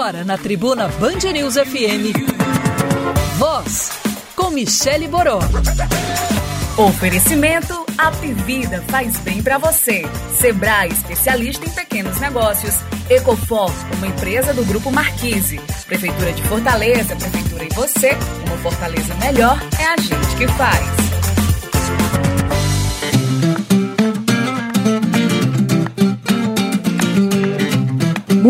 Agora na Tribuna Band News FM. Voz com Michele Boró. Oferecimento Apivida faz bem para você. Sebrae, especialista em pequenos negócios. Ecofor, uma empresa do Grupo Marquise. Prefeitura de Fortaleza, Prefeitura e você. Uma Fortaleza melhor é a gente que faz.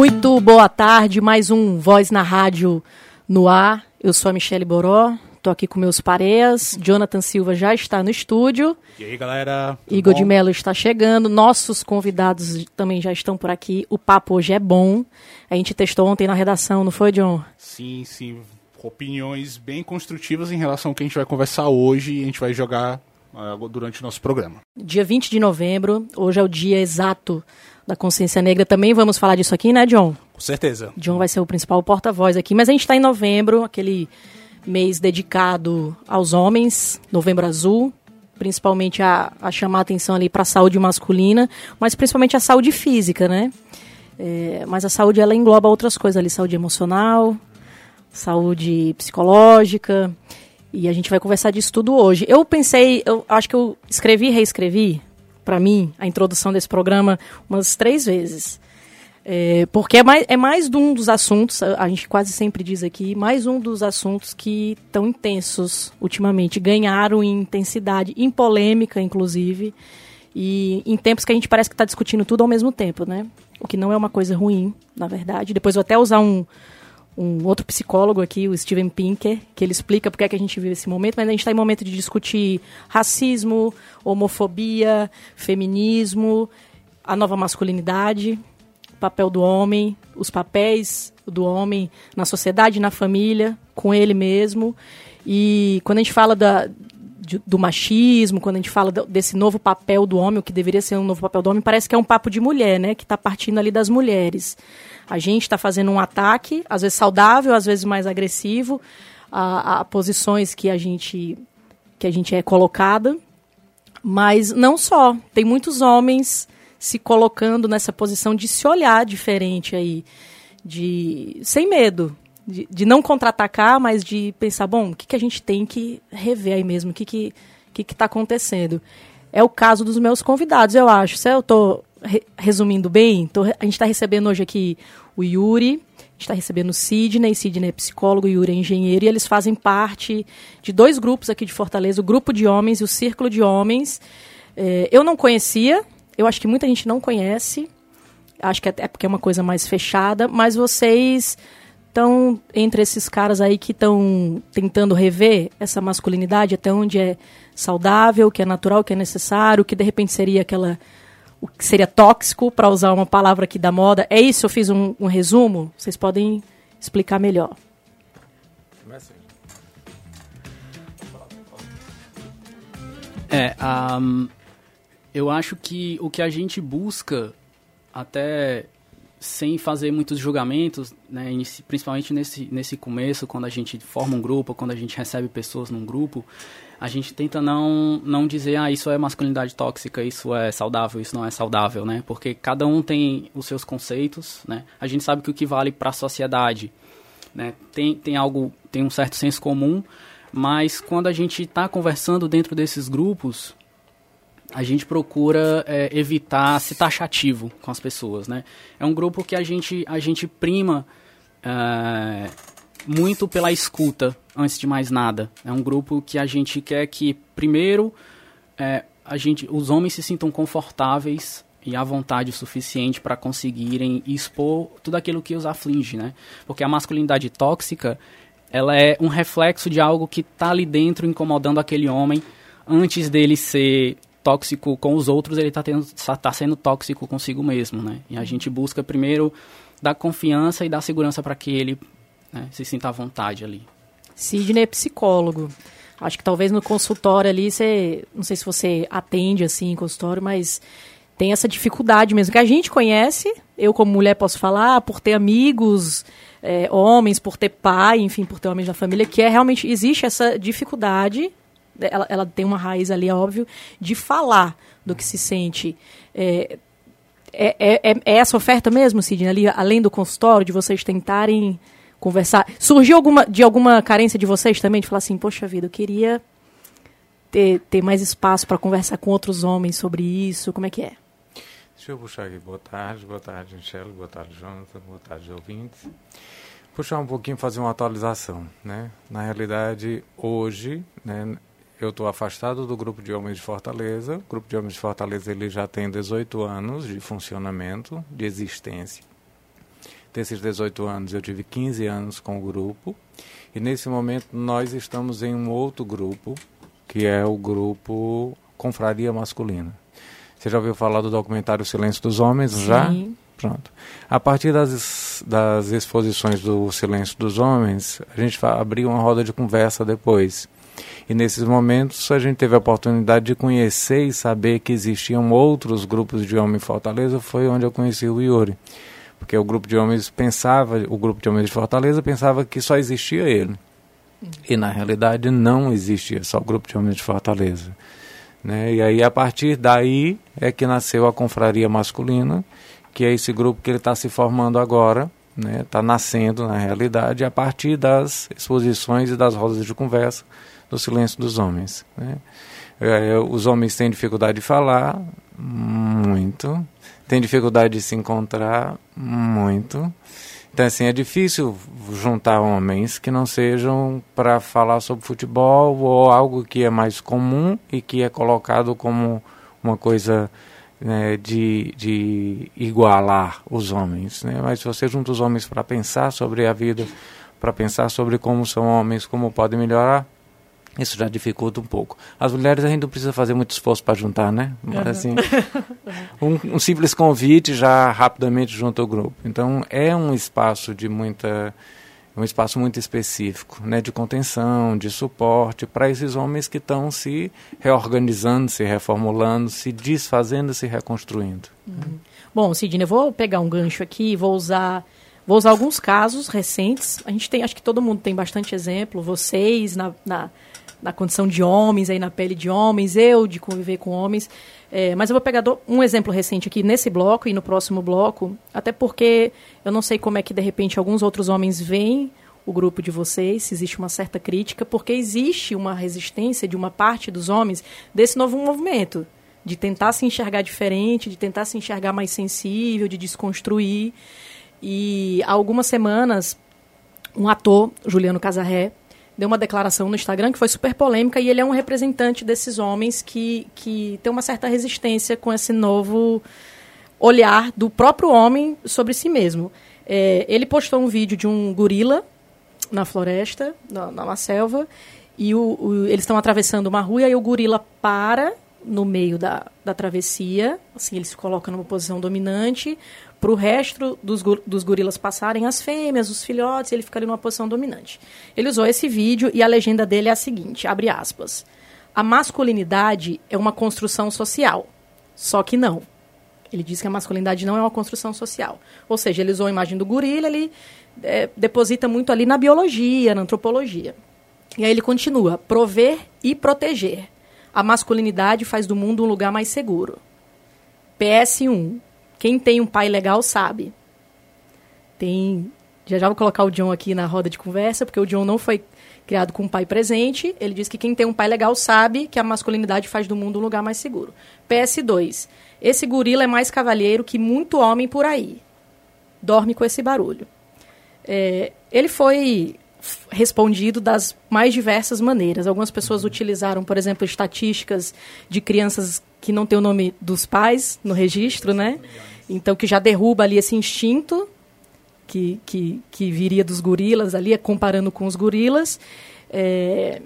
Muito boa tarde, mais um Voz na Rádio no ar. Eu sou a Michele Boró, tô aqui com meus pareias. Jonathan Silva já está no estúdio. E aí, galera? Igor bom? de Mello está chegando. Nossos convidados também já estão por aqui. O papo hoje é bom. A gente testou ontem na redação, não foi, John? Sim, sim. Opiniões bem construtivas em relação ao que a gente vai conversar hoje e a gente vai jogar uh, durante o nosso programa. Dia 20 de novembro, hoje é o dia exato da consciência negra. Também vamos falar disso aqui, né, John? Com certeza. John vai ser o principal porta-voz aqui. Mas a gente está em novembro, aquele mês dedicado aos homens, novembro azul, principalmente a, a chamar a atenção ali para a saúde masculina, mas principalmente a saúde física, né? É, mas a saúde ela engloba outras coisas ali, saúde emocional, saúde psicológica, e a gente vai conversar disso tudo hoje. Eu pensei, eu acho que eu escrevi e reescrevi para mim, a introdução desse programa umas três vezes. É, porque é mais, é mais de um dos assuntos, a, a gente quase sempre diz aqui, mais um dos assuntos que estão intensos ultimamente, ganharam em intensidade, em polêmica, inclusive, e em tempos que a gente parece que está discutindo tudo ao mesmo tempo, né? O que não é uma coisa ruim, na verdade. Depois vou até usar um, um outro psicólogo aqui, o Steven Pinker, que ele explica porque é que a gente vive esse momento, mas a gente está em momento de discutir racismo, homofobia, feminismo, a nova masculinidade, papel do homem, os papéis do homem na sociedade, na família, com ele mesmo. E quando a gente fala da, do machismo, quando a gente fala desse novo papel do homem, o que deveria ser um novo papel do homem, parece que é um papo de mulher, né? Que está partindo ali das mulheres. A gente está fazendo um ataque, às vezes saudável, às vezes mais agressivo, a, a, posições que a gente que a gente é colocada, mas não só. Tem muitos homens se colocando nessa posição de se olhar diferente aí, de sem medo, de, de não contra-atacar, mas de pensar, bom, o que, que a gente tem que rever aí mesmo, o que que que está acontecendo. É o caso dos meus convidados, eu acho. Se eu estou re resumindo bem, tô, a gente está recebendo hoje aqui o Yuri, está recebendo o Sidney, Sidney é psicólogo, Yuri é engenheiro, e eles fazem parte de dois grupos aqui de Fortaleza, o Grupo de Homens e o Círculo de Homens. É, eu não conhecia, eu acho que muita gente não conhece, acho que é, é porque é uma coisa mais fechada, mas vocês estão entre esses caras aí que estão tentando rever essa masculinidade, até onde é saudável, que é natural, que é necessário, que de repente seria aquela o que seria tóxico, para usar uma palavra aqui da moda. É isso? Eu fiz um, um resumo? Vocês podem explicar melhor. É, um, eu acho que o que a gente busca, até sem fazer muitos julgamentos, né, principalmente nesse, nesse começo, quando a gente forma um grupo, quando a gente recebe pessoas num grupo, a gente tenta não, não dizer, ah, isso é masculinidade tóxica, isso é saudável, isso não é saudável, né? Porque cada um tem os seus conceitos, né? A gente sabe que o que vale para a sociedade, né? Tem, tem algo, tem um certo senso comum, mas quando a gente está conversando dentro desses grupos, a gente procura é, evitar ser taxativo com as pessoas, né? É um grupo que a gente, a gente prima é, muito pela escuta, antes de mais nada. É um grupo que a gente quer que, primeiro, é, a gente, os homens se sintam confortáveis e à vontade o suficiente para conseguirem expor tudo aquilo que os aflige, né? Porque a masculinidade tóxica, ela é um reflexo de algo que está ali dentro incomodando aquele homem antes dele ser tóxico com os outros, ele está tá sendo tóxico consigo mesmo, né? E a gente busca primeiro dar confiança e dar segurança para que ele né, se sinta à vontade ali. Sidney é psicólogo. Acho que talvez no consultório ali, você, não sei se você atende assim em consultório, mas tem essa dificuldade mesmo, que a gente conhece, eu como mulher posso falar, por ter amigos, é, homens, por ter pai, enfim, por ter homens da família, que é realmente, existe essa dificuldade, ela, ela tem uma raiz ali, é óbvio, de falar do que se sente. É, é, é, é essa oferta mesmo, Sidney, ali, além do consultório, de vocês tentarem conversar. Surgiu alguma, de alguma carência de vocês também, de falar assim, poxa vida, eu queria ter, ter mais espaço para conversar com outros homens sobre isso, como é que é? Deixa eu puxar aqui. Boa tarde, boa tarde, Michelle, boa tarde, Jonathan, boa tarde, ouvintes. Puxar um pouquinho, fazer uma atualização, né? Na realidade, hoje, né, eu estou afastado do grupo de homens de Fortaleza. O grupo de homens de Fortaleza ele já tem 18 anos de funcionamento, de existência. Desses 18 anos, eu tive 15 anos com o grupo. E nesse momento, nós estamos em um outro grupo, que é o grupo Confraria Masculina. Você já ouviu falar do documentário Silêncio dos Homens? Sim. Já? Pronto. A partir das, das exposições do Silêncio dos Homens, a gente abriu uma roda de conversa depois. E nesses momentos a gente teve a oportunidade de conhecer e saber que existiam outros grupos de homens em Fortaleza, foi onde eu conheci o Yuri. Porque o grupo de homens pensava, o grupo de homens de Fortaleza pensava que só existia ele. E na realidade não existia só o grupo de homens de Fortaleza. Né? E aí a partir daí é que nasceu a confraria masculina, que é esse grupo que ele está se formando agora, está né? Tá nascendo na realidade a partir das exposições e das rodas de conversa do silêncio dos homens. Né? É, os homens têm dificuldade de falar, muito. Têm dificuldade de se encontrar, muito. Então, assim, é difícil juntar homens que não sejam para falar sobre futebol ou algo que é mais comum e que é colocado como uma coisa né, de, de igualar os homens. Né? Mas se você junta os homens para pensar sobre a vida, para pensar sobre como são homens, como podem melhorar, isso já dificulta um pouco. As mulheres a gente não precisa fazer muito esforço para juntar, né? Mas, assim, um, um, simples convite já rapidamente junta o grupo. Então é um espaço de muita um espaço muito específico, né, de contenção, de suporte para esses homens que estão se reorganizando, se reformulando, se desfazendo, se reconstruindo. Uhum. Bom, Sidney, eu vou pegar um gancho aqui, vou usar Vou usar alguns casos recentes. A gente tem, acho que todo mundo tem bastante exemplo. Vocês na, na, na condição de homens, aí na pele de homens, eu de conviver com homens. É, mas eu vou pegar um exemplo recente aqui nesse bloco e no próximo bloco, até porque eu não sei como é que de repente alguns outros homens veem o grupo de vocês, se existe uma certa crítica, porque existe uma resistência de uma parte dos homens desse novo movimento, de tentar se enxergar diferente, de tentar se enxergar mais sensível, de desconstruir. E há algumas semanas, um ator, Juliano Casarré, deu uma declaração no Instagram que foi super polêmica e ele é um representante desses homens que, que tem uma certa resistência com esse novo olhar do próprio homem sobre si mesmo. É, ele postou um vídeo de um gorila na floresta, na, na selva, e o, o, eles estão atravessando uma rua e aí o gorila para no meio da, da travessia, assim, ele se coloca numa posição dominante, para o resto dos, dos gorilas passarem as fêmeas, os filhotes, ele fica ali numa posição dominante. Ele usou esse vídeo e a legenda dele é a seguinte, abre aspas, a masculinidade é uma construção social, só que não. Ele diz que a masculinidade não é uma construção social. Ou seja, ele usou a imagem do gorila, ele é, deposita muito ali na biologia, na antropologia. E aí ele continua, prover e proteger. A masculinidade faz do mundo um lugar mais seguro. PS1. Quem tem um pai legal sabe. Tem. Já já vou colocar o John aqui na roda de conversa, porque o John não foi criado com um pai presente. Ele diz que quem tem um pai legal sabe que a masculinidade faz do mundo um lugar mais seguro. PS2. Esse gorila é mais cavalheiro que muito homem por aí. Dorme com esse barulho. É, ele foi respondido das mais diversas maneiras. Algumas pessoas utilizaram, por exemplo, estatísticas de crianças que não têm o nome dos pais no registro, né? Então, que já derruba ali esse instinto que, que, que viria dos gorilas ali, comparando com os gorilas. É,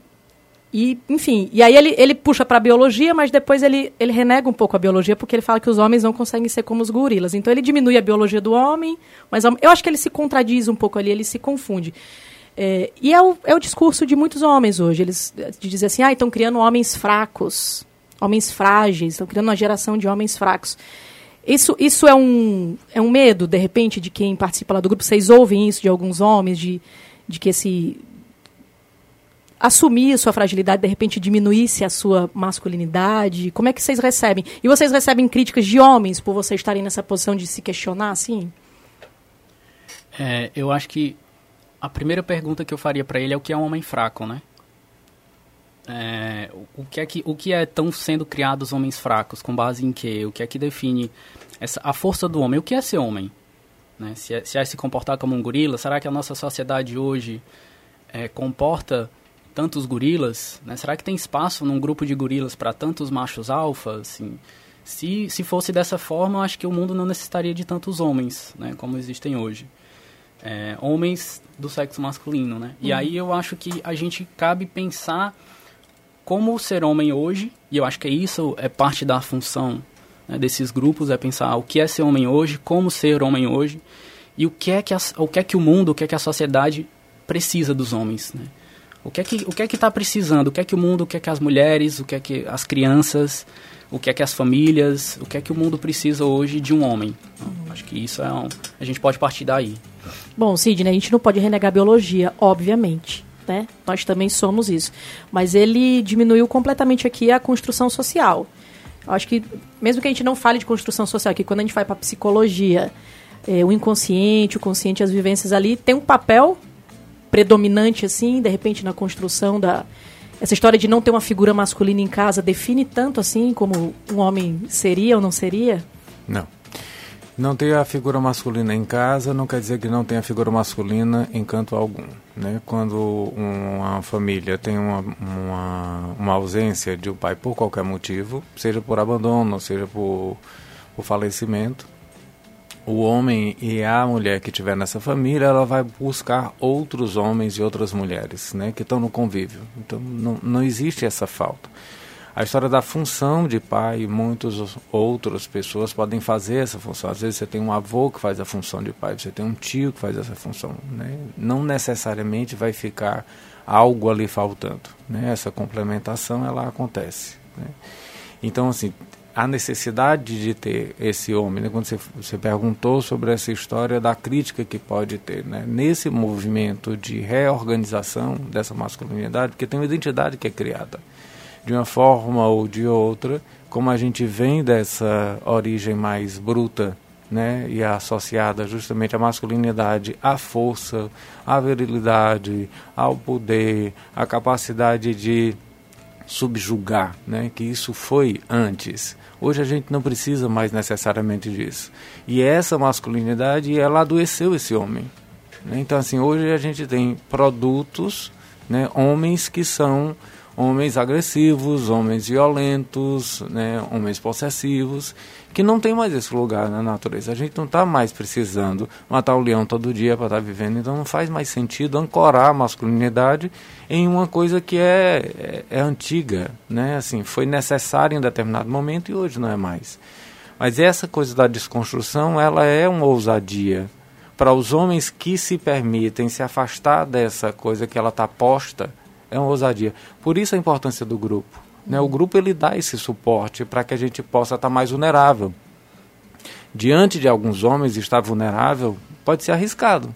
e, enfim, e aí ele, ele puxa para a biologia, mas depois ele, ele renega um pouco a biologia, porque ele fala que os homens não conseguem ser como os gorilas. Então ele diminui a biologia do homem, mas eu acho que ele se contradiz um pouco ali, ele se confunde. É, e é o, é o discurso de muitos homens hoje. Eles dizem assim, ah, estão criando homens fracos, homens frágeis, estão criando uma geração de homens fracos. Isso, isso é, um, é um medo, de repente, de quem participa lá do grupo? Vocês ouvem isso de alguns homens, de, de que esse... assumir a sua fragilidade, de repente diminuísse a sua masculinidade? Como é que vocês recebem? E vocês recebem críticas de homens por vocês estarem nessa posição de se questionar, assim? É, eu acho que a primeira pergunta que eu faria para ele é o que é um homem fraco, né? É, o, que é que, o que é tão sendo criados homens fracos? Com base em quê? O que é que define essa, a força do homem? O que é ser homem? Né? Se, é, se é se comportar como um gorila, será que a nossa sociedade hoje é, comporta tantos gorilas? Né? Será que tem espaço num grupo de gorilas para tantos machos alfa? Assim, se, se fosse dessa forma, eu acho que o mundo não necessitaria de tantos homens, né? como existem hoje. É, homens do sexo masculino, né? Uhum. E aí eu acho que a gente cabe pensar como ser homem hoje, e eu acho que isso é parte da função né, desses grupos, é pensar o que é ser homem hoje, como ser homem hoje, e o que é que, a, o, que, é que o mundo, o que é que a sociedade precisa dos homens, né? O que é que o que é que está precisando? O que é que o mundo, o que é que as mulheres, o que é que as crianças, o que é que as famílias, o que é que o mundo precisa hoje de um homem? Então, acho que isso é um, a gente pode partir daí. Bom, Sidney, a gente não pode renegar a biologia, obviamente. Né? Nós também somos isso. Mas ele diminuiu completamente aqui a construção social. Eu acho que, mesmo que a gente não fale de construção social, que quando a gente vai para psicologia, é, o inconsciente, o consciente, as vivências ali, tem um papel predominante, assim, de repente, na construção da. Essa história de não ter uma figura masculina em casa define tanto assim como um homem seria ou não seria? Não. Não ter a figura masculina em casa não quer dizer que não tenha figura masculina em canto algum. Né? Quando uma família tem uma, uma, uma, ausência de um pai por qualquer motivo, seja por abandono, seja por, por falecimento, o homem e a mulher que estiver nessa família, ela vai buscar outros homens e outras mulheres né? que estão no convívio. Então não, não existe essa falta. A história da função de pai, muitas outras pessoas podem fazer essa função. Às vezes você tem um avô que faz a função de pai, você tem um tio que faz essa função. Né? Não necessariamente vai ficar algo ali faltando. Né? Essa complementação ela acontece. Né? Então, assim, a necessidade de ter esse homem, né? quando você, você perguntou sobre essa história da crítica que pode ter, né? nesse movimento de reorganização dessa masculinidade, porque tem uma identidade que é criada de uma forma ou de outra, como a gente vem dessa origem mais bruta, né, e associada justamente à masculinidade, à força, à virilidade, ao poder, à capacidade de subjugar, né, que isso foi antes. Hoje a gente não precisa mais necessariamente disso. E essa masculinidade, ela adoeceu esse homem. Né? Então, assim, hoje a gente tem produtos, né, homens que são homens agressivos, homens violentos, né, homens possessivos, que não tem mais esse lugar na natureza. A gente não está mais precisando matar o leão todo dia para estar tá vivendo, então não faz mais sentido ancorar a masculinidade em uma coisa que é, é, é antiga, né? Assim, foi necessária em determinado momento e hoje não é mais. Mas essa coisa da desconstrução, ela é uma ousadia para os homens que se permitem se afastar dessa coisa que ela está posta é uma ousadia. Por isso a importância do grupo. Né? O grupo ele dá esse suporte para que a gente possa estar tá mais vulnerável. Diante de alguns homens estar vulnerável pode ser arriscado.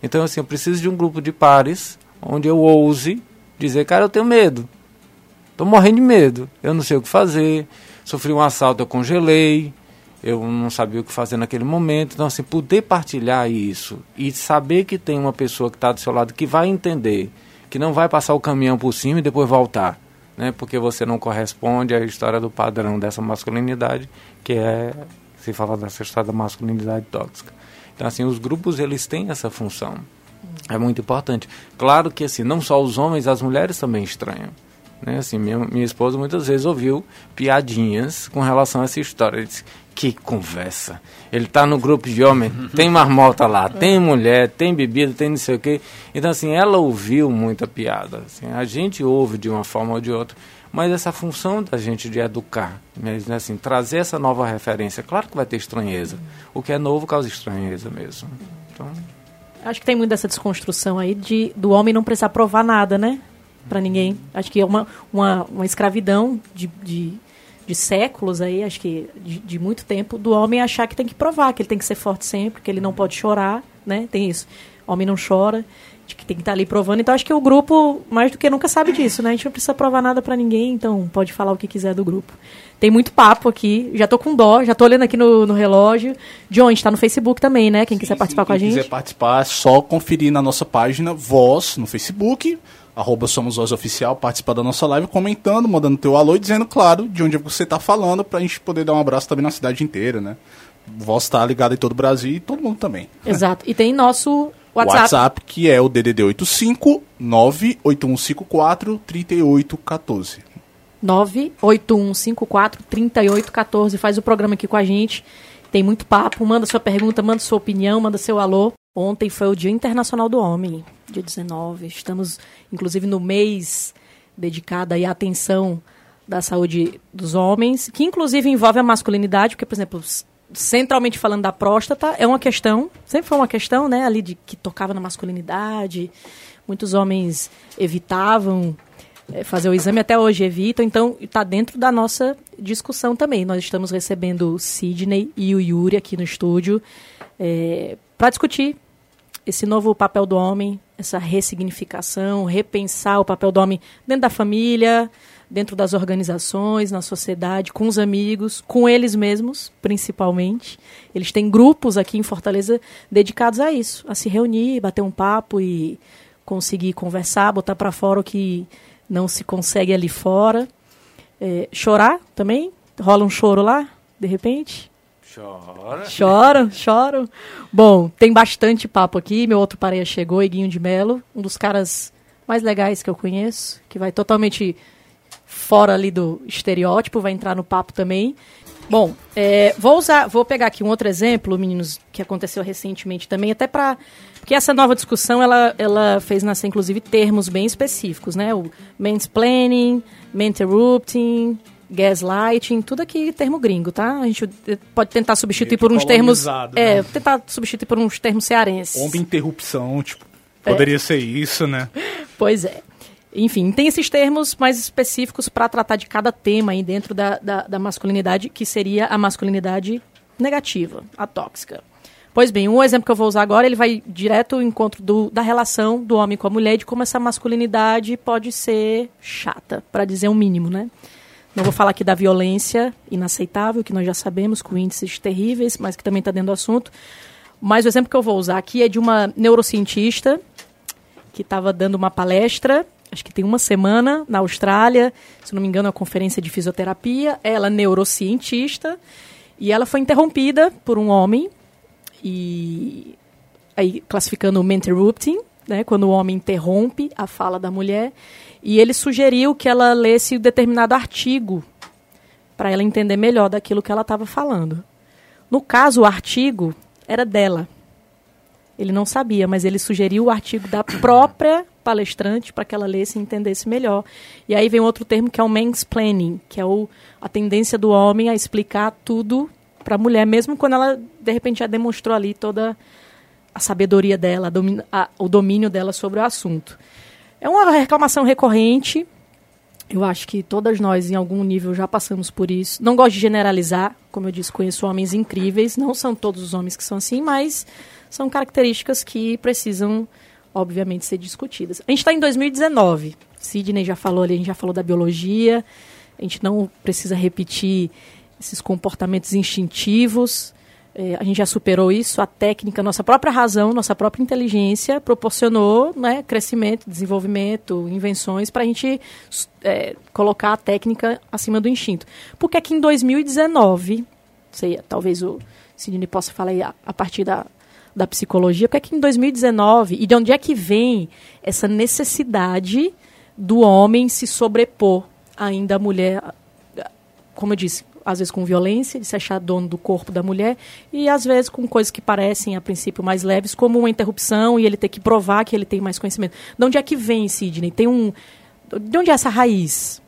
Então, assim, eu preciso de um grupo de pares onde eu ouse dizer, cara, eu tenho medo. Estou morrendo de medo. Eu não sei o que fazer. Sofri um assalto, eu congelei. Eu não sabia o que fazer naquele momento. Então, assim, poder partilhar isso e saber que tem uma pessoa que está do seu lado que vai entender que não vai passar o caminhão por cima e depois voltar, né? Porque você não corresponde à história do padrão dessa masculinidade, que é se fala dessa história da masculinidade tóxica. Então assim, os grupos eles têm essa função. É muito importante. Claro que assim, não só os homens, as mulheres também estranham. Né? Assim, minha, minha esposa muitas vezes ouviu piadinhas com relação a essa história. Disse, que conversa. Ele está no grupo de homens, tem marmota lá, tem mulher, tem bebida, tem não sei o quê. Então, assim, ela ouviu muita piada. Assim, a gente ouve de uma forma ou de outra, mas essa função da gente de educar, mesmo assim, trazer essa nova referência, claro que vai ter estranheza. O que é novo causa estranheza mesmo. Então... Acho que tem muito dessa desconstrução aí de do homem não precisar provar nada, né? Para ninguém. Acho que é uma, uma, uma escravidão de, de de séculos aí, acho que de, de, muito tempo, do homem achar que tem que provar, que ele tem que ser forte sempre, que ele não pode chorar, né? Tem isso. Homem não chora. de que tem que estar tá ali provando. Então acho que o grupo, mais do que nunca, sabe disso, né? A gente não precisa provar nada para ninguém, então pode falar o que quiser do grupo. Tem muito papo aqui, já tô com dó, já tô olhando aqui no, no relógio. John, a gente tá no Facebook também, né? Quem sim, quiser participar sim, com a gente. Quem quiser participar, é só conferir na nossa página Voz no Facebook, arroba Somos Voz Oficial, participar da nossa live, comentando, mandando teu alô e dizendo, claro, de onde você tá falando, pra gente poder dar um abraço também na cidade inteira, né? Voz tá ligada em todo o Brasil e todo mundo também. Exato. E tem nosso WhatsApp. WhatsApp, que é o DDD 85 98154 3814. 98154 3814. Faz o programa aqui com a gente. Tem muito papo. Manda sua pergunta, manda sua opinião, manda seu alô. Ontem foi o Dia Internacional do Homem, dia 19. Estamos, inclusive, no mês dedicado à atenção da saúde dos homens, que inclusive envolve a masculinidade, porque, por exemplo, centralmente falando da próstata, é uma questão, sempre foi uma questão, né, ali de que tocava na masculinidade. Muitos homens evitavam é, fazer o exame, até hoje evitam, então está dentro da nossa discussão também. Nós estamos recebendo o Sidney e o Yuri aqui no estúdio é, para discutir esse novo papel do homem, essa ressignificação, repensar o papel do homem dentro da família, dentro das organizações, na sociedade, com os amigos, com eles mesmos, principalmente. Eles têm grupos aqui em Fortaleza dedicados a isso, a se reunir, bater um papo e conseguir conversar, botar para fora o que não se consegue ali fora. É, chorar também? Rola um choro lá, de repente? Chora. Choram, choram. Bom, tem bastante papo aqui. Meu outro pareia chegou, Iguinho de Melo, um dos caras mais legais que eu conheço, que vai totalmente fora ali do estereótipo, vai entrar no papo também. Bom, é, vou usar, vou pegar aqui um outro exemplo, meninos, que aconteceu recentemente também, até para porque essa nova discussão ela, ela fez nascer inclusive termos bem específicos, né? O mansplaining, interrupting, gaslighting, tudo aqui termo gringo, tá? A gente pode tentar substituir por uns termos, né? é, tentar substituir por uns termos cearenses. Onda interrupção, tipo, poderia é. ser isso, né? Pois é. Enfim, tem esses termos mais específicos para tratar de cada tema aí dentro da, da, da, masculinidade, que seria a masculinidade negativa, a tóxica. Pois bem, um exemplo que eu vou usar agora, ele vai direto ao encontro do, da relação do homem com a mulher, de como essa masculinidade pode ser chata, para dizer o um mínimo, né? Não vou falar aqui da violência inaceitável, que nós já sabemos, com índices terríveis, mas que também está dentro do assunto. Mas o exemplo que eu vou usar aqui é de uma neurocientista que estava dando uma palestra acho que tem uma semana na Austrália, se não me engano, a conferência de fisioterapia. Ela é neurocientista e ela foi interrompida por um homem e aí classificando o interrupting, né, quando o homem interrompe a fala da mulher, e ele sugeriu que ela lesse determinado artigo para ela entender melhor daquilo que ela estava falando. No caso, o artigo era dela. Ele não sabia, mas ele sugeriu o artigo da própria palestrante para que ela lesse e entendesse melhor. E aí vem outro termo que é o mansplaining, que é o, a tendência do homem a explicar tudo para a mulher, mesmo quando ela de repente já demonstrou ali toda a sabedoria dela, a domina, a, o domínio dela sobre o assunto. É uma reclamação recorrente. Eu acho que todas nós, em algum nível, já passamos por isso. Não gosto de generalizar, como eu disse, conheço homens incríveis. Não são todos os homens que são assim, mas são características que precisam obviamente, ser discutidas. A gente está em 2019. Sidney já falou ali, a gente já falou da biologia. A gente não precisa repetir esses comportamentos instintivos. É, a gente já superou isso. A técnica, nossa própria razão, nossa própria inteligência proporcionou né, crescimento, desenvolvimento, invenções para a gente é, colocar a técnica acima do instinto. Porque aqui em 2019, sei, talvez o Sidney possa falar aí a, a partir da, da psicologia, porque que em 2019, e de onde é que vem essa necessidade do homem se sobrepor ainda à mulher, como eu disse, às vezes com violência, de se achar dono do corpo da mulher, e às vezes com coisas que parecem, a princípio, mais leves, como uma interrupção e ele ter que provar que ele tem mais conhecimento. De onde é que vem, Sidney? Tem um. De onde é essa raiz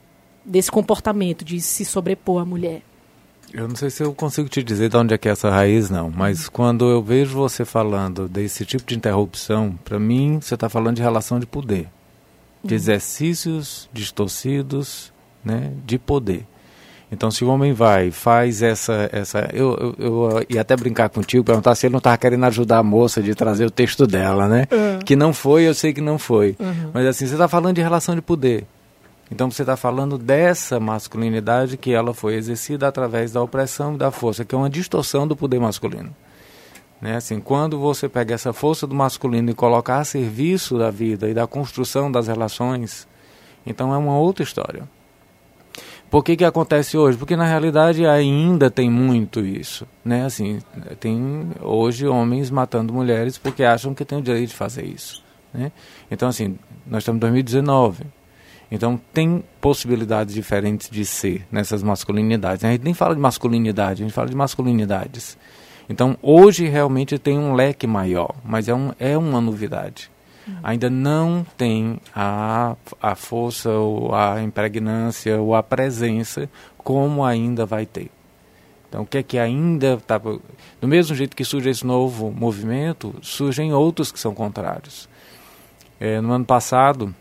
desse comportamento de se sobrepor à mulher? Eu não sei se eu consigo te dizer de onde é que é essa raiz, não. Mas quando eu vejo você falando desse tipo de interrupção, para mim você está falando de relação de poder, de uhum. exercícios distorcidos, né, de poder. Então, se o homem vai, faz essa. essa eu, eu, eu ia até brincar contigo, perguntar se ele não estava querendo ajudar a moça de trazer o texto dela, né? Uhum. Que não foi, eu sei que não foi. Uhum. Mas assim, você está falando de relação de poder. Então, você está falando dessa masculinidade que ela foi exercida através da opressão e da força, que é uma distorção do poder masculino. Né? Assim, quando você pega essa força do masculino e coloca a serviço da vida e da construção das relações, então é uma outra história. Por que, que acontece hoje? Porque na realidade ainda tem muito isso, né? Assim, tem hoje homens matando mulheres porque acham que têm o direito de fazer isso, né? Então assim, nós estamos em 2019. Então tem possibilidades diferentes de ser nessas masculinidades. A gente nem fala de masculinidade, a gente fala de masculinidades. Então hoje realmente tem um leque maior, mas é, um, é uma novidade ainda não tem a, a força, ou a impregnância, ou a presença como ainda vai ter. Então, o que é que ainda está. Do mesmo jeito que surge esse novo movimento, surgem outros que são contrários. É, no ano passado,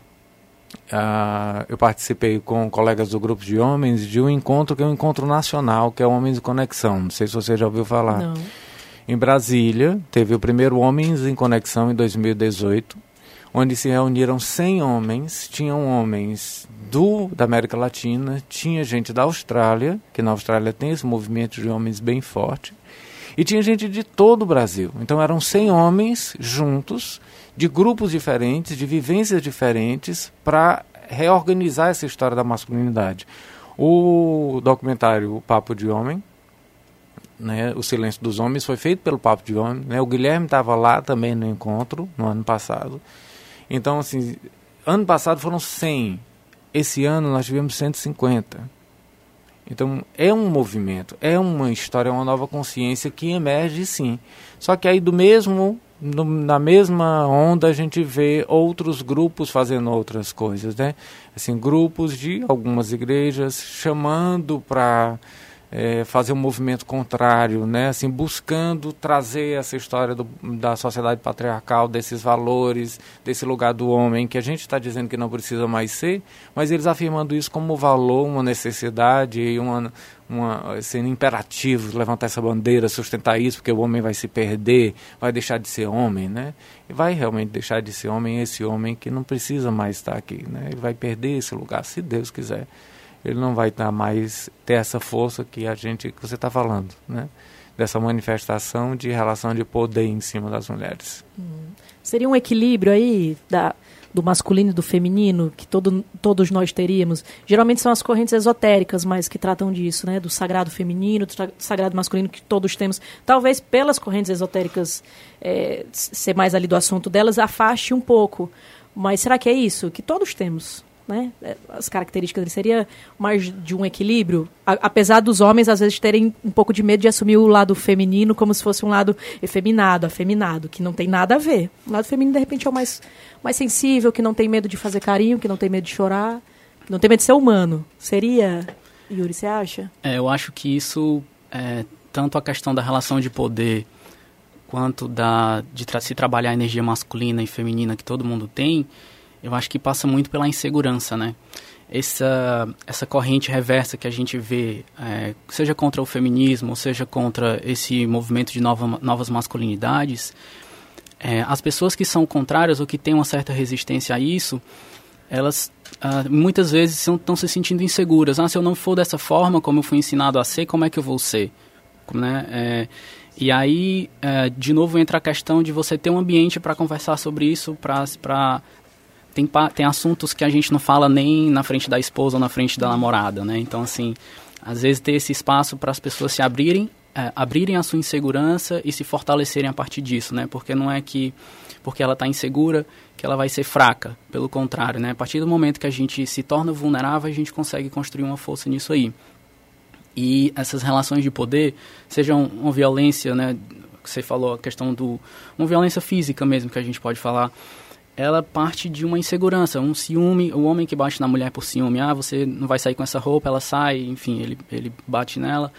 ah, eu participei com colegas do grupo de homens de um encontro que é um encontro nacional, que é o Homens em Conexão. Não sei se você já ouviu falar. Não. Em Brasília, teve o primeiro Homens em Conexão em 2018 onde se reuniram 100 homens, tinham homens do da América Latina, tinha gente da Austrália, que na Austrália tem esse movimento de homens bem forte, e tinha gente de todo o Brasil. Então eram 100 homens juntos, de grupos diferentes, de vivências diferentes, para reorganizar essa história da masculinidade. O documentário O Papo de Homem, né, O Silêncio dos Homens, foi feito pelo Papo de Homem. Né, o Guilherme estava lá também no encontro, no ano passado. Então, assim, ano passado foram 100. Esse ano nós tivemos 150. Então, é um movimento, é uma história, é uma nova consciência que emerge sim. Só que aí do mesmo no, na mesma onda a gente vê outros grupos fazendo outras coisas, né? Assim, grupos de algumas igrejas chamando para é, fazer um movimento contrário, né? assim, buscando trazer essa história do, da sociedade patriarcal, desses valores, desse lugar do homem, que a gente está dizendo que não precisa mais ser, mas eles afirmando isso como valor, uma necessidade e uma, uma, sendo imperativos, levantar essa bandeira, sustentar isso, porque o homem vai se perder, vai deixar de ser homem, né? E vai realmente deixar de ser homem esse homem que não precisa mais estar aqui, né? Ele vai perder esse lugar, se Deus quiser ele não vai estar mais ter essa força que a gente que você está falando, né? Dessa manifestação de relação de poder em cima das mulheres. Hum. Seria um equilíbrio aí da, do masculino e do feminino que todo, todos nós teríamos. Geralmente são as correntes esotéricas, mas que tratam disso, né? Do sagrado feminino, do sagrado masculino que todos temos. Talvez pelas correntes esotéricas é, ser mais ali do assunto delas afaste um pouco. Mas será que é isso que todos temos? Né? É, as características dele seria mais de um equilíbrio, a, apesar dos homens às vezes terem um pouco de medo de assumir o lado feminino como se fosse um lado efeminado, afeminado, que não tem nada a ver. O lado feminino de repente é o mais mais sensível, que não tem medo de fazer carinho, que não tem medo de chorar, que não tem medo de ser humano. Seria, Yuri, você acha? É, eu acho que isso é, tanto a questão da relação de poder quanto da de tra se trabalhar a energia masculina e feminina que todo mundo tem, eu acho que passa muito pela insegurança, né? Essa, essa corrente reversa que a gente vê, é, seja contra o feminismo, seja contra esse movimento de nova, novas masculinidades, é, as pessoas que são contrárias ou que têm uma certa resistência a isso, elas ah, muitas vezes estão se sentindo inseguras. Ah, se eu não for dessa forma como eu fui ensinado a ser, como é que eu vou ser? Né? É, e aí, é, de novo, entra a questão de você ter um ambiente para conversar sobre isso, para tem, tem assuntos que a gente não fala nem na frente da esposa ou na frente da namorada, né? Então, assim, às vezes ter esse espaço para as pessoas se abrirem, é, abrirem a sua insegurança e se fortalecerem a partir disso, né? Porque não é que porque ela está insegura que ela vai ser fraca, pelo contrário, né? A partir do momento que a gente se torna vulnerável, a gente consegue construir uma força nisso aí. E essas relações de poder, sejam uma violência, né? Você falou a questão do uma violência física mesmo que a gente pode falar ela parte de uma insegurança, um ciúme, o homem que bate na mulher por ciúme, ah, você não vai sair com essa roupa, ela sai, enfim, ele, ele bate nela.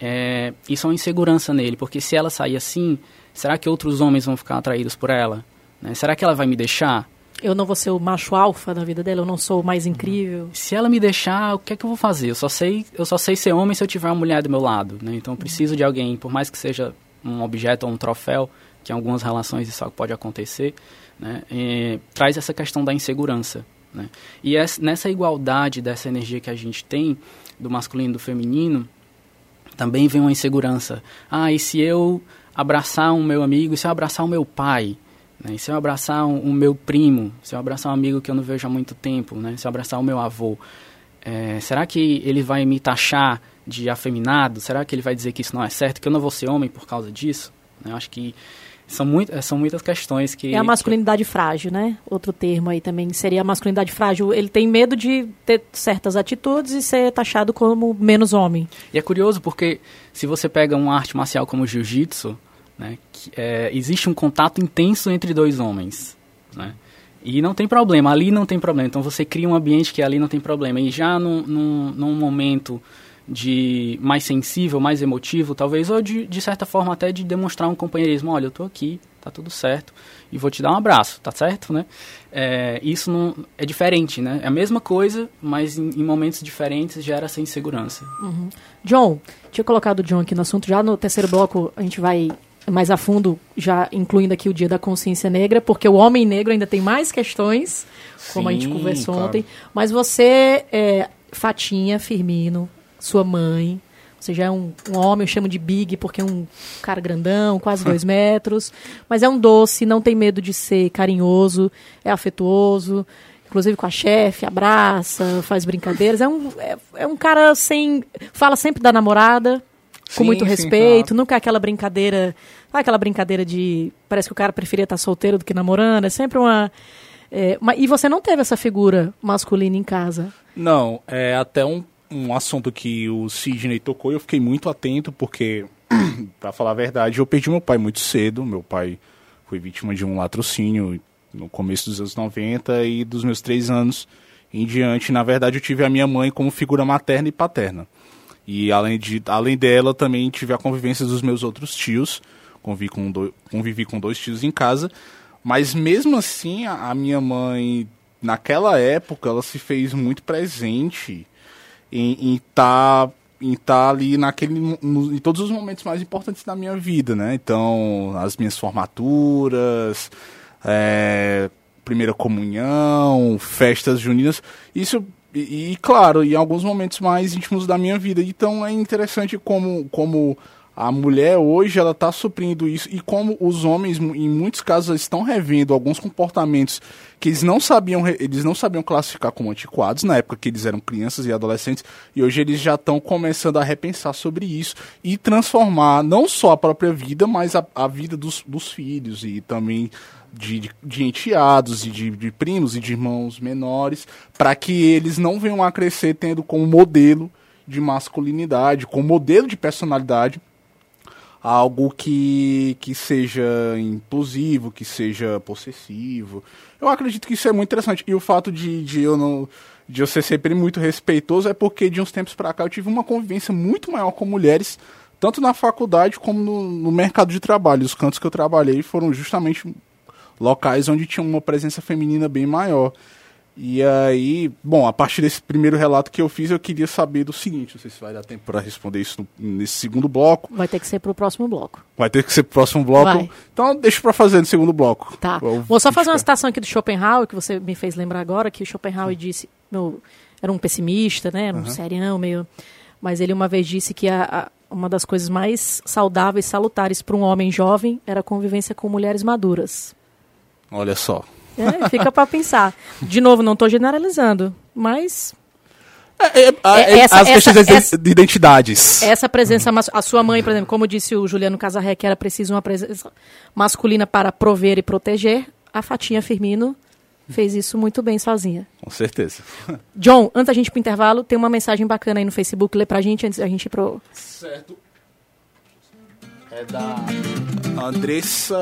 É, isso é uma insegurança nele, porque se ela sair assim, será que outros homens vão ficar atraídos por ela? Né? Será que ela vai me deixar? Eu não vou ser o macho alfa da vida dela, eu não sou o mais incrível. Se ela me deixar, o que é que eu vou fazer? Eu só sei, eu só sei ser homem se eu tiver uma mulher do meu lado, né? Então eu preciso de alguém, por mais que seja um objeto ou um troféu, que em algumas relações isso pode acontecer, né? E, traz essa questão da insegurança, né? E essa, nessa igualdade dessa energia que a gente tem do masculino e do feminino, também vem uma insegurança. Ah, e se eu abraçar um meu amigo, e se eu abraçar o meu pai, né? E se eu abraçar um, um, meu primo, se eu abraçar um amigo que eu não vejo há muito tempo, né? se eu abraçar o meu avô, é, será que ele vai me taxar de afeminado? Será que ele vai dizer que isso não é certo, que eu não vou ser homem por causa disso? Eu acho que são, muito, é, são muitas questões que... É a masculinidade frágil, né? Outro termo aí também seria a masculinidade frágil. Ele tem medo de ter certas atitudes e ser taxado como menos homem. E é curioso porque se você pega uma arte marcial como o jiu-jitsu, né, que, é, existe um contato intenso entre dois homens, né? E não tem problema, ali não tem problema. Então você cria um ambiente que ali não tem problema. E já num, num, num momento de mais sensível, mais emotivo, talvez, ou de, de certa forma até de demonstrar um companheirismo. Olha, eu estou aqui, tá tudo certo, e vou te dar um abraço, tá certo, né? É, isso não é diferente, né? É a mesma coisa, mas em, em momentos diferentes gera essa insegurança. Uhum. John, tinha colocado o John aqui no assunto. Já no terceiro bloco a gente vai mais a fundo, já incluindo aqui o Dia da Consciência Negra, porque o homem negro ainda tem mais questões, como Sim, a gente conversou claro. ontem. Mas você, é, Fatinha Firmino, sua mãe. Você já é um, um, homem, eu chamo de big porque é um cara grandão, quase dois metros. Mas é um doce, não tem medo de ser carinhoso, é afetuoso. Inclusive com a chefe, abraça, faz brincadeiras. É um, é, é, um cara sem. Fala sempre da namorada, com sim, muito respeito. Sim, Nunca é aquela brincadeira. É aquela brincadeira de. Parece que o cara preferia estar solteiro do que namorando. É sempre uma. É, uma e você não teve essa figura masculina em casa? Não, é até um um assunto que o Sidney tocou e eu fiquei muito atento porque, para falar a verdade, eu perdi meu pai muito cedo. Meu pai foi vítima de um latrocínio no começo dos anos 90 e dos meus três anos em diante, na verdade, eu tive a minha mãe como figura materna e paterna. E além, de, além dela, também tive a convivência dos meus outros tios. Convivi com, do, convivi com dois tios em casa. Mas mesmo assim, a, a minha mãe, naquela época, ela se fez muito presente em estar tá, em tá ali naquele no, em todos os momentos mais importantes da minha vida, né? Então, as minhas formaturas, é, primeira comunhão, festas juninas, isso e, e, claro, em alguns momentos mais íntimos da minha vida. Então é interessante como como a mulher hoje ela está suprindo isso. E como os homens em muitos casos estão revendo alguns comportamentos que eles não sabiam eles não sabiam classificar como antiquados na época que eles eram crianças e adolescentes. E hoje eles já estão começando a repensar sobre isso e transformar não só a própria vida mas a, a vida dos, dos filhos e também de, de, de enteados e de, de primos e de irmãos menores para que eles não venham a crescer tendo como modelo de masculinidade, como modelo de personalidade algo que, que seja impulsivo, que seja possessivo. Eu acredito que isso é muito interessante. E o fato de, de eu não de eu ser sempre muito respeitoso é porque de uns tempos para cá eu tive uma convivência muito maior com mulheres, tanto na faculdade como no, no mercado de trabalho. Os cantos que eu trabalhei foram justamente locais onde tinha uma presença feminina bem maior. E aí, bom, a partir desse primeiro relato que eu fiz, eu queria saber do seguinte, não sei se vai dar tempo para responder isso no, nesse segundo bloco. Vai ter que ser para o próximo bloco. Vai ter que ser pro próximo bloco. Vai. Então deixa para fazer no segundo bloco. Tá. Vou só fazer uma citação aqui do Schopenhauer, que você me fez lembrar agora, que o Schopenhauer disse, meu, era um pessimista, né, era um uhum. serião meio... Mas ele uma vez disse que a, a uma das coisas mais saudáveis, salutares para um homem jovem era a convivência com mulheres maduras. Olha só. É, fica para pensar. De novo, não estou generalizando, mas é, é, é, essa, as questões essa, de identidades. Essa presença, a sua mãe, por exemplo, como disse o Juliano Casarré, que era preciso uma presença masculina para prover e proteger, a Fatinha Firmino fez isso muito bem sozinha. Com certeza. John, antes da gente ir pro intervalo, tem uma mensagem bacana aí no Facebook, lê pra gente antes da gente ir pro... Certo. É da Andressa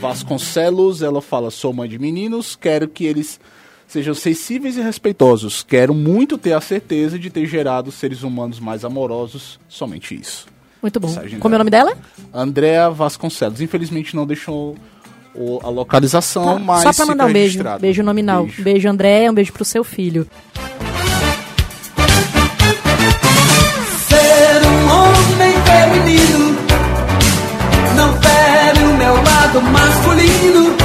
Vasconcelos, ela fala: sou mãe de meninos, quero que eles sejam sensíveis e respeitosos. Quero muito ter a certeza de ter gerado seres humanos mais amorosos, somente isso. Muito bom. Como é o nome dela? Andréa Vasconcelos. Infelizmente não deixou a localização, Tá, mas Só pra mandar um beijo, beijo nominal. Beijo. Beijo, André, um beijo pro seu filho. Lado masculino.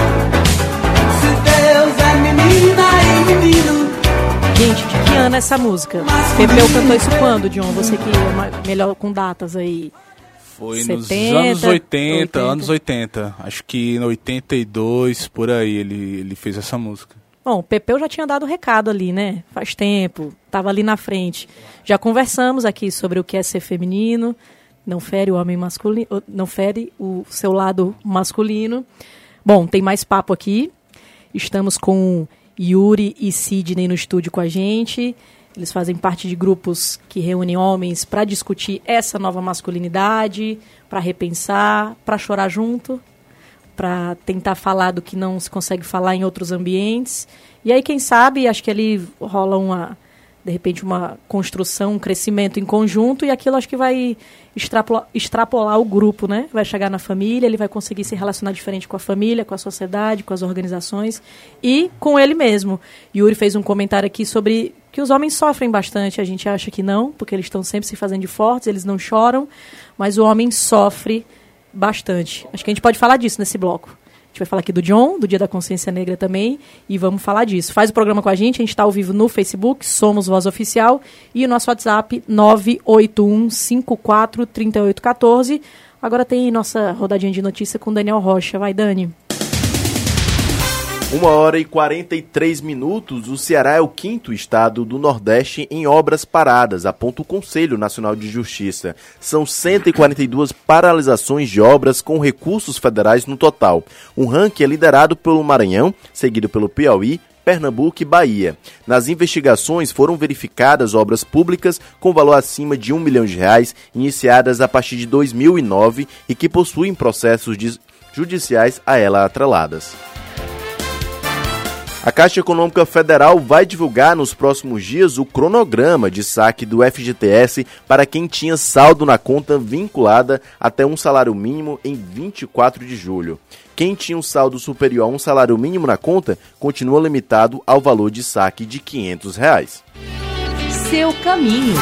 Se Deus é menina e menino, Gente, de que ano é essa música? Pepeu cantou isso quando, John? Você que é melhor com datas aí. Foi 70, nos anos 80, 80. anos 80. Acho que em 82, por aí, ele, ele fez essa música. Bom, o Pepeu já tinha dado recado ali, né? Faz tempo, tava ali na frente. Já conversamos aqui sobre o que é ser feminino, não fere o homem masculino, não fere o seu lado masculino. Bom, tem mais papo aqui. Estamos com Yuri e Sidney no estúdio com a gente. Eles fazem parte de grupos que reúnem homens para discutir essa nova masculinidade, para repensar, para chorar junto, para tentar falar do que não se consegue falar em outros ambientes. E aí, quem sabe, acho que ali rola uma, de repente, uma construção, um crescimento em conjunto, e aquilo acho que vai extrapolar, extrapolar o grupo, né? Vai chegar na família, ele vai conseguir se relacionar diferente com a família, com a sociedade, com as organizações e com ele mesmo. Yuri fez um comentário aqui sobre que os homens sofrem bastante, a gente acha que não, porque eles estão sempre se fazendo de fortes, eles não choram, mas o homem sofre bastante. Acho que a gente pode falar disso nesse bloco. Gente vai falar aqui do John, do Dia da Consciência Negra também, e vamos falar disso. Faz o programa com a gente, a gente está ao vivo no Facebook, Somos Voz Oficial, e o nosso WhatsApp 981543814. Agora tem nossa rodadinha de notícia com Daniel Rocha. Vai, Dani. Uma hora e 43 minutos, o Ceará é o quinto estado do Nordeste em obras paradas, aponta o Conselho Nacional de Justiça. São 142 paralisações de obras com recursos federais no total. Um ranking é liderado pelo Maranhão, seguido pelo Piauí, Pernambuco e Bahia. Nas investigações foram verificadas obras públicas com valor acima de um milhão de reais, iniciadas a partir de 2009 e que possuem processos judiciais a ela atreladas. A Caixa Econômica Federal vai divulgar nos próximos dias o cronograma de saque do FGTS para quem tinha saldo na conta vinculada até um salário mínimo em 24 de julho. Quem tinha um saldo superior a um salário mínimo na conta continua limitado ao valor de saque de 500 reais. Seu caminho.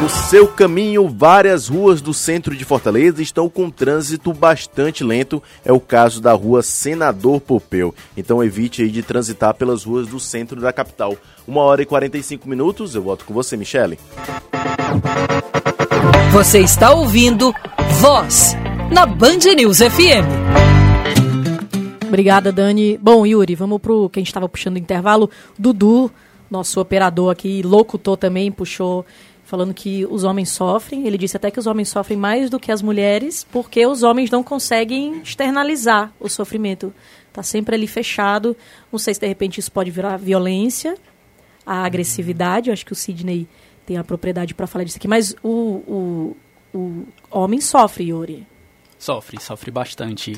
No seu caminho, várias ruas do centro de Fortaleza estão com trânsito bastante lento. É o caso da rua Senador Popeu. Então evite aí de transitar pelas ruas do centro da capital. Uma hora e 45 minutos. Eu volto com você, Michele. Você está ouvindo Voz na Band News FM. Obrigada, Dani. Bom, Yuri, vamos pro que a gente estava puxando o intervalo. Dudu, nosso operador aqui, locutor também, puxou falando que os homens sofrem. Ele disse até que os homens sofrem mais do que as mulheres, porque os homens não conseguem externalizar o sofrimento. Tá sempre ali fechado. Não sei se de repente isso pode virar violência, a agressividade. Eu acho que o Sidney tem a propriedade para falar disso aqui. Mas o, o, o homem sofre, Yuri. Sofre, sofre bastante.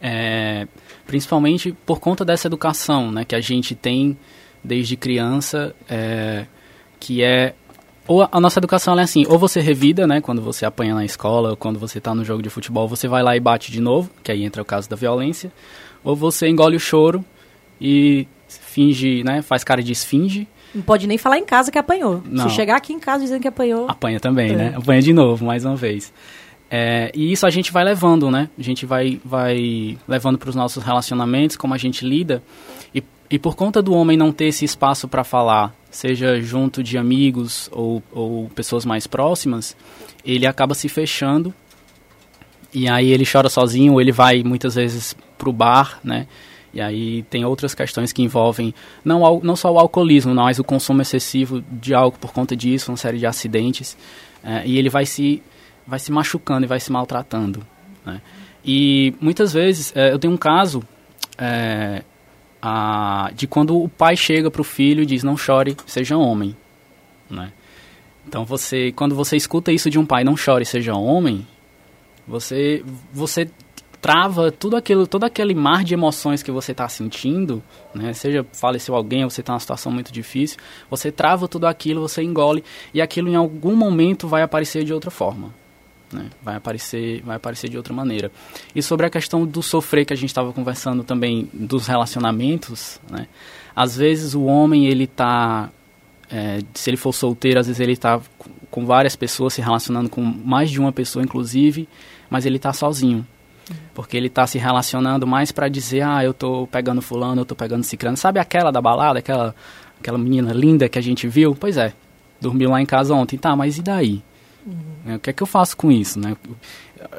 É, principalmente por conta dessa educação né, que a gente tem desde criança, é, que é ou a nossa educação é assim, ou você revida, né, quando você apanha na escola, ou quando você está no jogo de futebol, você vai lá e bate de novo, que aí entra o caso da violência, ou você engole o choro e finge, né, faz cara de esfinge, Não pode nem falar em casa que apanhou. Não. Se chegar aqui em casa dizendo que apanhou. apanha também, É. né, apanha de novo, mais uma vez. É, e isso a gente vai levando, né, a gente vai, vai levando para os nossos relacionamentos, como a gente lida, e, por conta do homem não ter esse espaço para falar, seja junto de amigos ou, ou pessoas mais próximas, ele acaba se fechando e aí ele chora sozinho, ele vai muitas vezes pro bar, né? E aí tem outras questões que envolvem não, não só o alcoolismo, mas o consumo excessivo de álcool por conta disso, uma série de acidentes. eh, e ele vai se, vai se machucando e vai se maltratando. Né? E muitas vezes, eh, eu tenho um caso eh, a- de quando o pai chega pro filho e diz, não chore, seja homem. Né? Então você, quando você escuta isso de um pai, não chore, seja homem, você, você trava tudo aquilo, todo aquele mar de emoções que você está sentindo, né? Seja faleceu alguém ou você está numa situação muito difícil, você trava tudo aquilo, você engole e aquilo em algum momento vai aparecer de outra forma. Né? Vai aparecer, vai aparecer de outra maneira. E sobre a questão do sofrer que a gente estava conversando também dos relacionamentos, né? Às vezes o homem ele está é, se ele for solteiro, às vezes ele está com várias pessoas se relacionando com mais de uma pessoa, inclusive, mas ele está sozinho. Porque ele está se relacionando mais para dizer, ah, eu tô pegando fulano, eu tô pegando ciclano. Sabe aquela da balada, aquela, aquela menina linda que a gente viu? Pois é, dormiu lá em casa ontem. Tá, mas e daí? Uhum. O que é que eu faço com isso, né?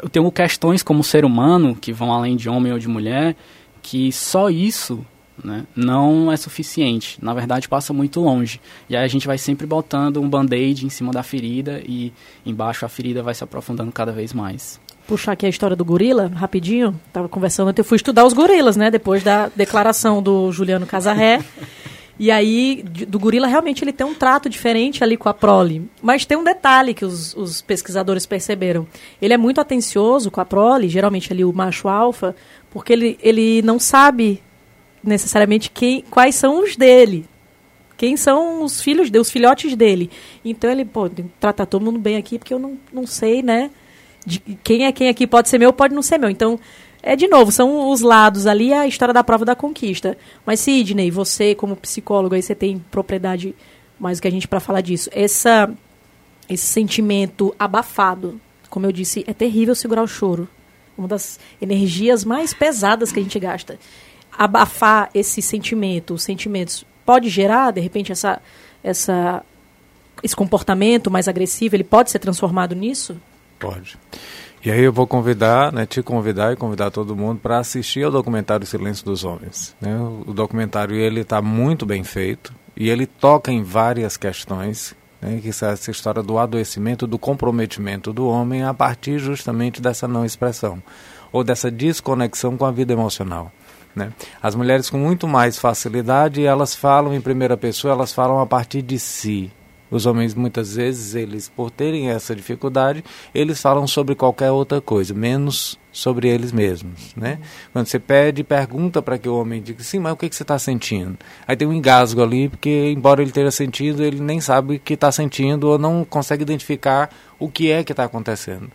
Eu tenho questões como ser humano, que vão além de homem ou de mulher, que só isso né, não é suficiente. Na verdade, passa muito longe. E aí a gente vai sempre botando um band-aid em cima da ferida e embaixo a ferida vai se aprofundando cada vez mais puxar aqui a história do gorila, rapidinho. Tava conversando, eu fui estudar os gorilas, né? Depois da declaração do Juliano Casarré. E aí, do gorila, realmente, ele tem um trato diferente ali com a prole. Mas tem um detalhe que os, os pesquisadores perceberam. Ele é muito atencioso com a prole, geralmente ali o macho alfa, porque ele, ele não sabe necessariamente quem, quais são os dele. Quem são os filhos, os filhotes dele. Então ele, pô, trata todo mundo bem aqui, porque eu não, não sei, né? de quem é quem aqui pode ser meu, pode não ser meu. Então, é de novo, são os lados ali, a história da prova da conquista. Mas Sidney, você como psicólogo aí você tem propriedade mais do que a gente para falar disso. Essa esse sentimento abafado, como eu disse, é terrível segurar o choro. Uma das energias mais pesadas que a gente gasta. Abafar esse sentimento, os sentimentos pode gerar de repente essa essa esse comportamento mais agressivo, ele pode ser transformado nisso? Pode. E aí eu vou convidar, né, te convidar e convidar todo mundo para assistir ao documentário Silêncio dos Homens. Né? O, documentário ele está muito bem feito e ele toca em várias questões, né, que é essa história do adoecimento, do comprometimento do homem a partir justamente dessa não expressão ou dessa desconexão com a vida emocional. Né? As mulheres com muito mais facilidade, elas falam em primeira pessoa, elas falam a partir de si, os homens muitas vezes, eles por terem essa dificuldade, eles falam sobre qualquer outra coisa, menos sobre eles mesmos, né? Quando você pede, pergunta para que o homem diga, sim, mas o que, que você está sentindo? Aí tem um engasgo ali, porque embora ele tenha sentido, ele nem sabe o que está sentindo ou não consegue identificar o que é que está acontecendo.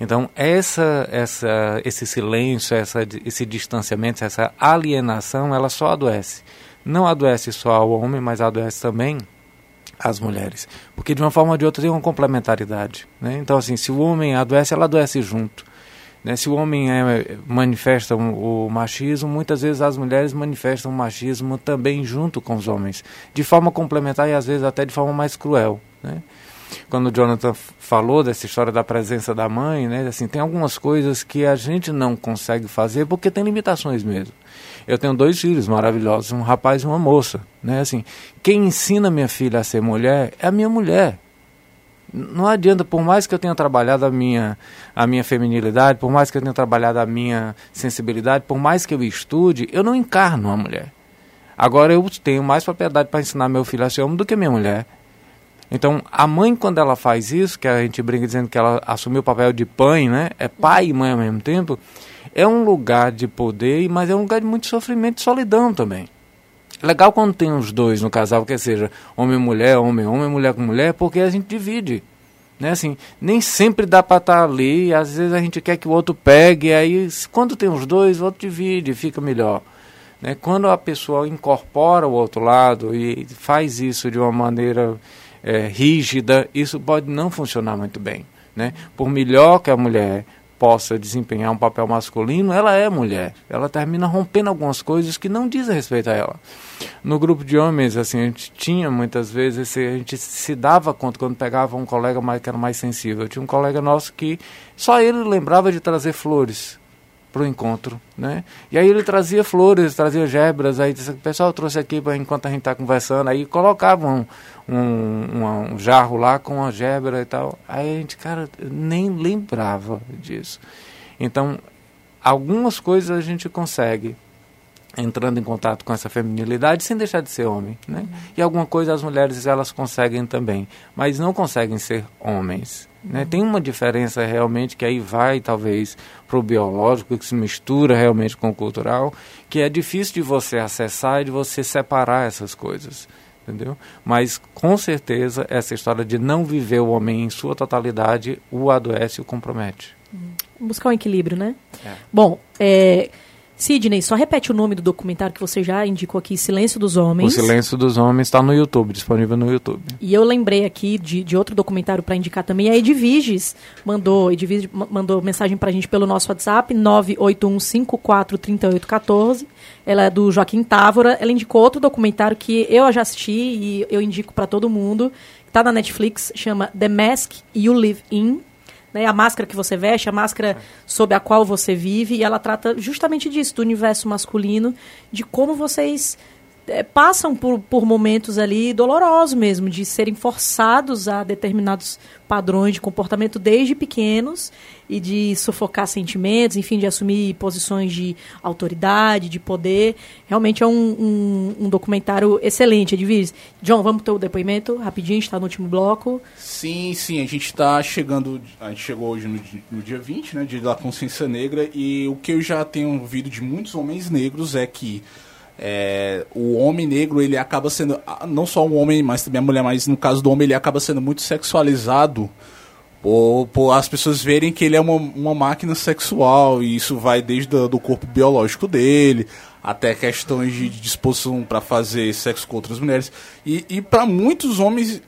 Então, essa, essa, esse silêncio, essa, esse distanciamento, essa alienação, ela só adoece. Não adoece só o homem, mas adoece também as mulheres. Porque de uma forma ou de outra tem uma complementaridade. Né? Então, assim, se o homem adoece, ela adoece junto. Né? Se o homem é, manifesta o machismo, muitas vezes as mulheres manifestam o machismo também junto com os homens. De forma complementar e às vezes até de forma mais cruel. Né? Quando o Jonathan falou dessa história da presença da mãe, né, assim, tem algumas coisas que a gente não consegue fazer porque tem limitações mesmo. Eu tenho dois filhos maravilhosos, um rapaz e uma moça. Né? Assim, quem ensina minha filha a ser mulher é a minha mulher. Não adianta, por mais que eu tenha trabalhado a minha, a minha feminilidade, por mais que eu tenha trabalhado a minha sensibilidade, por mais que eu estude, eu não encarno a mulher. Agora eu tenho mais propriedade para ensinar meu filho a ser homem do que minha mulher. Então, a mãe, quando ela faz isso, que a gente brinca dizendo que ela assumiu o papel de pai, né? É pai e mãe ao mesmo tempo é um lugar de poder, mas é um lugar de muito sofrimento e solidão também. Legal quando tem os dois no casal, que seja homem e mulher, homem homem, mulher com mulher, porque a gente divide. Né? Assim, nem sempre dá para estar tá ali, às vezes a gente quer que o outro pegue, aí quando tem os dois, o outro divide, fica melhor. Né? Quando a pessoa incorpora o outro lado e faz isso de uma maneira é, rígida, isso pode não funcionar muito bem. Né? Por melhor que a mulher possa desempenhar um papel masculino, ela é mulher. Ela termina rompendo algumas coisas que não dizem respeito a ela. No grupo de homens, assim, a gente tinha muitas vezes, a gente se dava conta quando pegava um colega mais, que era mais sensível. Eu tinha um colega nosso que só ele lembrava de trazer flores para o encontro, né? E aí ele trazia flores, trazia gebras, aí disse, o pessoal trouxe aqui enquanto a gente está conversando, aí colocavam um, um, um, jarro lá com a gebra e tal. Aí a gente, cara, nem lembrava disso. Então, algumas coisas a gente consegue entrando em contato com essa feminilidade sem deixar de ser homem, né? Uhum. E alguma coisa as mulheres elas conseguem também, mas não conseguem ser homens. Né? Tem uma diferença realmente que aí vai talvez para o biológico, que se mistura realmente com o cultural, que é difícil de você acessar e de você separar essas coisas. entendeu? Mas com certeza essa história de não viver o homem em sua totalidade o adoece e o compromete. Buscar um equilíbrio, né? É. Bom, é, Sidney, só repete o nome do documentário que você já indicou aqui, Silêncio dos Homens. O Silêncio dos Homens está no YouTube, disponível no YouTube. E eu lembrei aqui de, de outro documentário para indicar também. A Edviges mandou, Edviges ma- mandou mensagem para a gente pelo nosso WhatsApp, 981543814. Ela é do Joaquim Távora. Ela indicou outro documentário que eu já assisti e eu indico para todo mundo. Está na Netflix, chama The Mask You Live In. Né, a máscara que você veste, a máscara sob a qual você vive, e ela trata justamente disso, do universo masculino, de como vocês eh, passam por, por momentos ali dolorosos mesmo, de serem forçados a determinados padrões de comportamento desde pequenos e de sufocar sentimentos, enfim, de assumir posições de autoridade, de poder. Realmente é um, um, um documentário excelente, Edviges. John, vamos ter o depoimento rapidinho, está no último bloco. Sim, sim, a gente está chegando, a gente chegou hoje no, no dia 20, né, dia da consciência negra, e o que eu já tenho ouvido de muitos homens negros é que é, o homem negro, ele acaba sendo, ah, não só o homem, mas também a mulher, mas no caso do homem, ele acaba sendo muito sexualizado por, por as pessoas verem que ele é uma, uma máquina sexual, e isso vai desde do, do corpo biológico dele, até questões de disposição para fazer sexo com outras mulheres. E, e para muitos homens,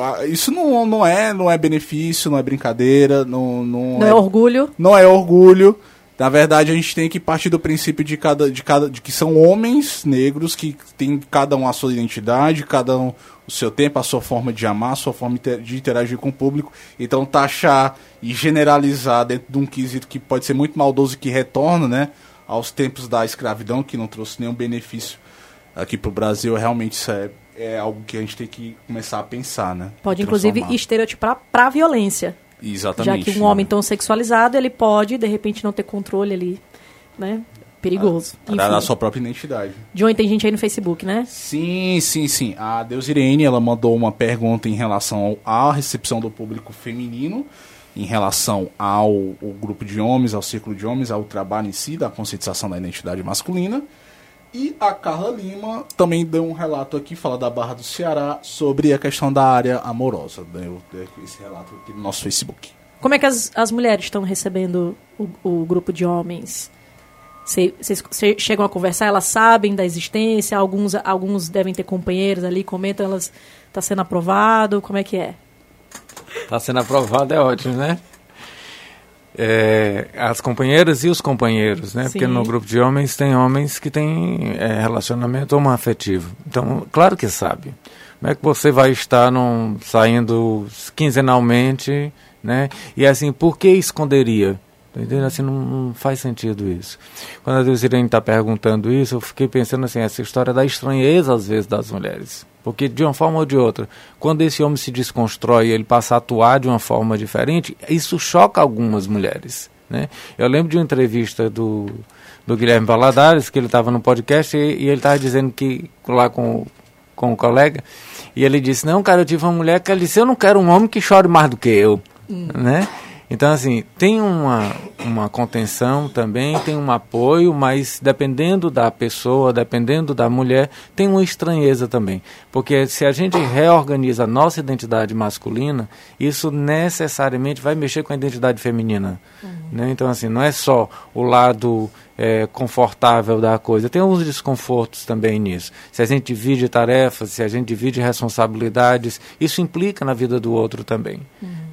ah, isso não, não, é, não é benefício, não é brincadeira, não, não, Não é orgulho. não é orgulho. Na verdade, a gente tem que partir do princípio de cada, de cada, de que são homens negros que têm cada um a sua identidade, cada um o seu tempo, a sua forma de amar, a sua forma de interagir com o público. Então, taxar e generalizar dentro de um quesito que pode ser muito maldoso e que retorna, né, aos tempos da escravidão, que não trouxe nenhum benefício aqui para o Brasil, realmente isso é, é algo que a gente tem que começar a pensar, né? Pode, inclusive, estereotipar para a violência. Exatamente. Já que um homem tão sexualizado, ele pode, de repente, não ter controle ali, né? Perigoso. Enfim. a sua própria identidade. John, tem gente aí no Facebook, né? Sim, sim, sim. A Deus Irene, ela mandou uma pergunta em relação à recepção do público feminino, em relação ao, ao grupo de homens, ao círculo de homens, ao trabalho em si, da conscientização da identidade masculina. E a Carla Lima também deu um relato aqui, fala da Barra do Ceará, sobre a questão da área amorosa. Deu deu esse relato aqui no nosso Facebook. Como é que as, as mulheres estão recebendo o, o grupo de homens? Cê- Vocês cê- chegam a conversar, elas sabem da existência, alguns, alguns devem ter companheiros ali, comentam, elas está sendo aprovado, como é que é? Está sendo aprovado, é ótimo, né? É, as companheiras e os companheiros, né? Porque Sim. no grupo de homens tem homens que têm é, relacionamento homoafetivo. Então, claro que sabe. Como é que você vai estar num, saindo quinzenalmente, né? E assim, por que esconderia? Entendendo? Assim, não, não faz sentido isso. Quando a Deusirene está perguntando isso, eu fiquei pensando assim, essa história da estranheza, às vezes, das mulheres. Porque, de uma forma ou de outra, quando esse homem se desconstrói e ele passa a atuar de uma forma diferente, isso choca algumas mulheres. Né? Eu lembro de uma entrevista do, do Guilherme Valadares, que ele estava no podcast, e, e ele estava dizendo que, lá com, com o colega, e ele disse, não, cara, eu tive uma mulher que ela disse, eu não quero um homem que chore mais do que eu. Né? Então, assim, tem uma, uma contenção também, tem um apoio, mas dependendo da pessoa, dependendo da mulher, tem uma estranheza também. Porque se a gente reorganiza a nossa identidade masculina, isso necessariamente vai mexer com a identidade feminina. Né? Então, assim, não é só o lado é, confortável da coisa, tem alguns desconfortos também nisso. Se a gente divide tarefas, se a gente divide responsabilidades, isso implica na vida do outro também.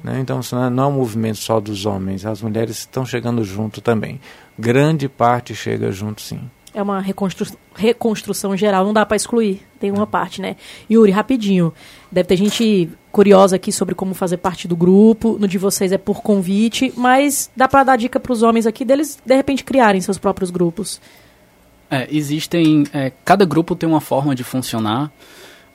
Né? Então, é, não é um movimento só dos homens, as mulheres estão chegando junto também. Grande parte chega junto, sim. É uma reconstru reconstrução geral, não dá para excluir, tem uma parte, né? Yuri, rapidinho, deve ter gente curiosa aqui sobre como fazer parte do grupo, no de vocês é por convite, mas dá para dar dica para os homens aqui deles, de repente, criarem seus próprios grupos. É, existem. é, cada grupo tem uma forma de funcionar.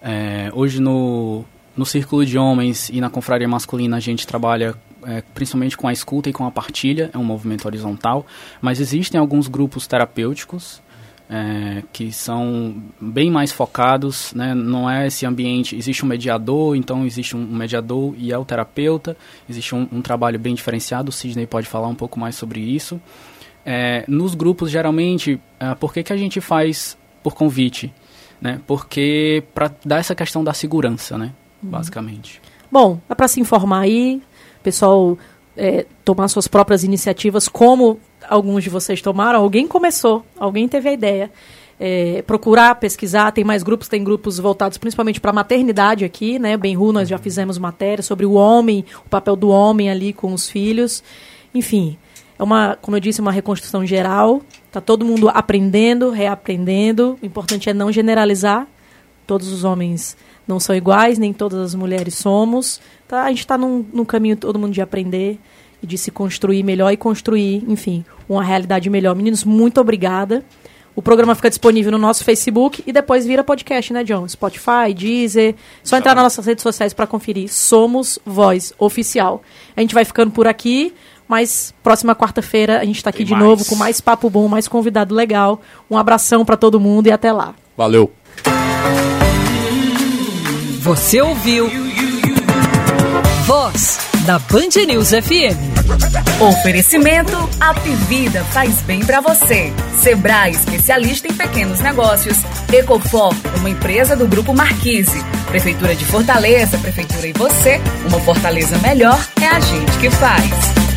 É, hoje no, no Círculo de Homens e na Confraria Masculina a gente trabalha é, principalmente com a escuta e com a partilha, é um movimento horizontal, mas existem alguns grupos terapêuticos é, que são bem mais focados, né? não é esse ambiente, existe um mediador, então existe um mediador e é o terapeuta, existe um, um trabalho bem diferenciado, o Sidney pode falar um pouco mais sobre isso. É, nos grupos, geralmente, é, por que, que a gente faz por convite? né? Porque para dar essa questão da segurança, né? Basicamente. Bom, é para se informar aí, pessoal é, tomar suas próprias iniciativas, como alguns de vocês tomaram. Alguém começou, alguém teve a ideia. É, procurar, pesquisar, tem mais grupos, tem grupos voltados principalmente para a maternidade aqui, né? Benru, nós já fizemos matéria sobre o homem, o papel do homem ali com os filhos. Enfim, é uma, como eu disse, uma reconstrução geral. Tá todo mundo aprendendo, reaprendendo. O importante é não generalizar. Todos os homens não são iguais, nem todas as mulheres somos. Tá? A gente está num, num caminho todo mundo de aprender e de se construir melhor e construir, enfim, uma realidade melhor. Meninos, muito obrigada. O programa fica disponível no nosso Facebook e depois vira podcast, né, John? Spotify, Deezer. Só entrar nas nossas redes sociais para conferir. Somos Voz Oficial. A gente vai ficando por aqui, mas próxima quarta-feira a gente está aqui Tem de mais. novo com mais papo bom, mais convidado legal. Um abração para todo mundo e até lá. Valeu. Você ouviu Voz da Band News FM. Oferecimento Apvida faz bem pra você. Sebrae, especialista em pequenos negócios. Ecofor, uma empresa do Grupo Marquise. Prefeitura de Fortaleza, Prefeitura e você. Uma Fortaleza melhor é a gente que faz.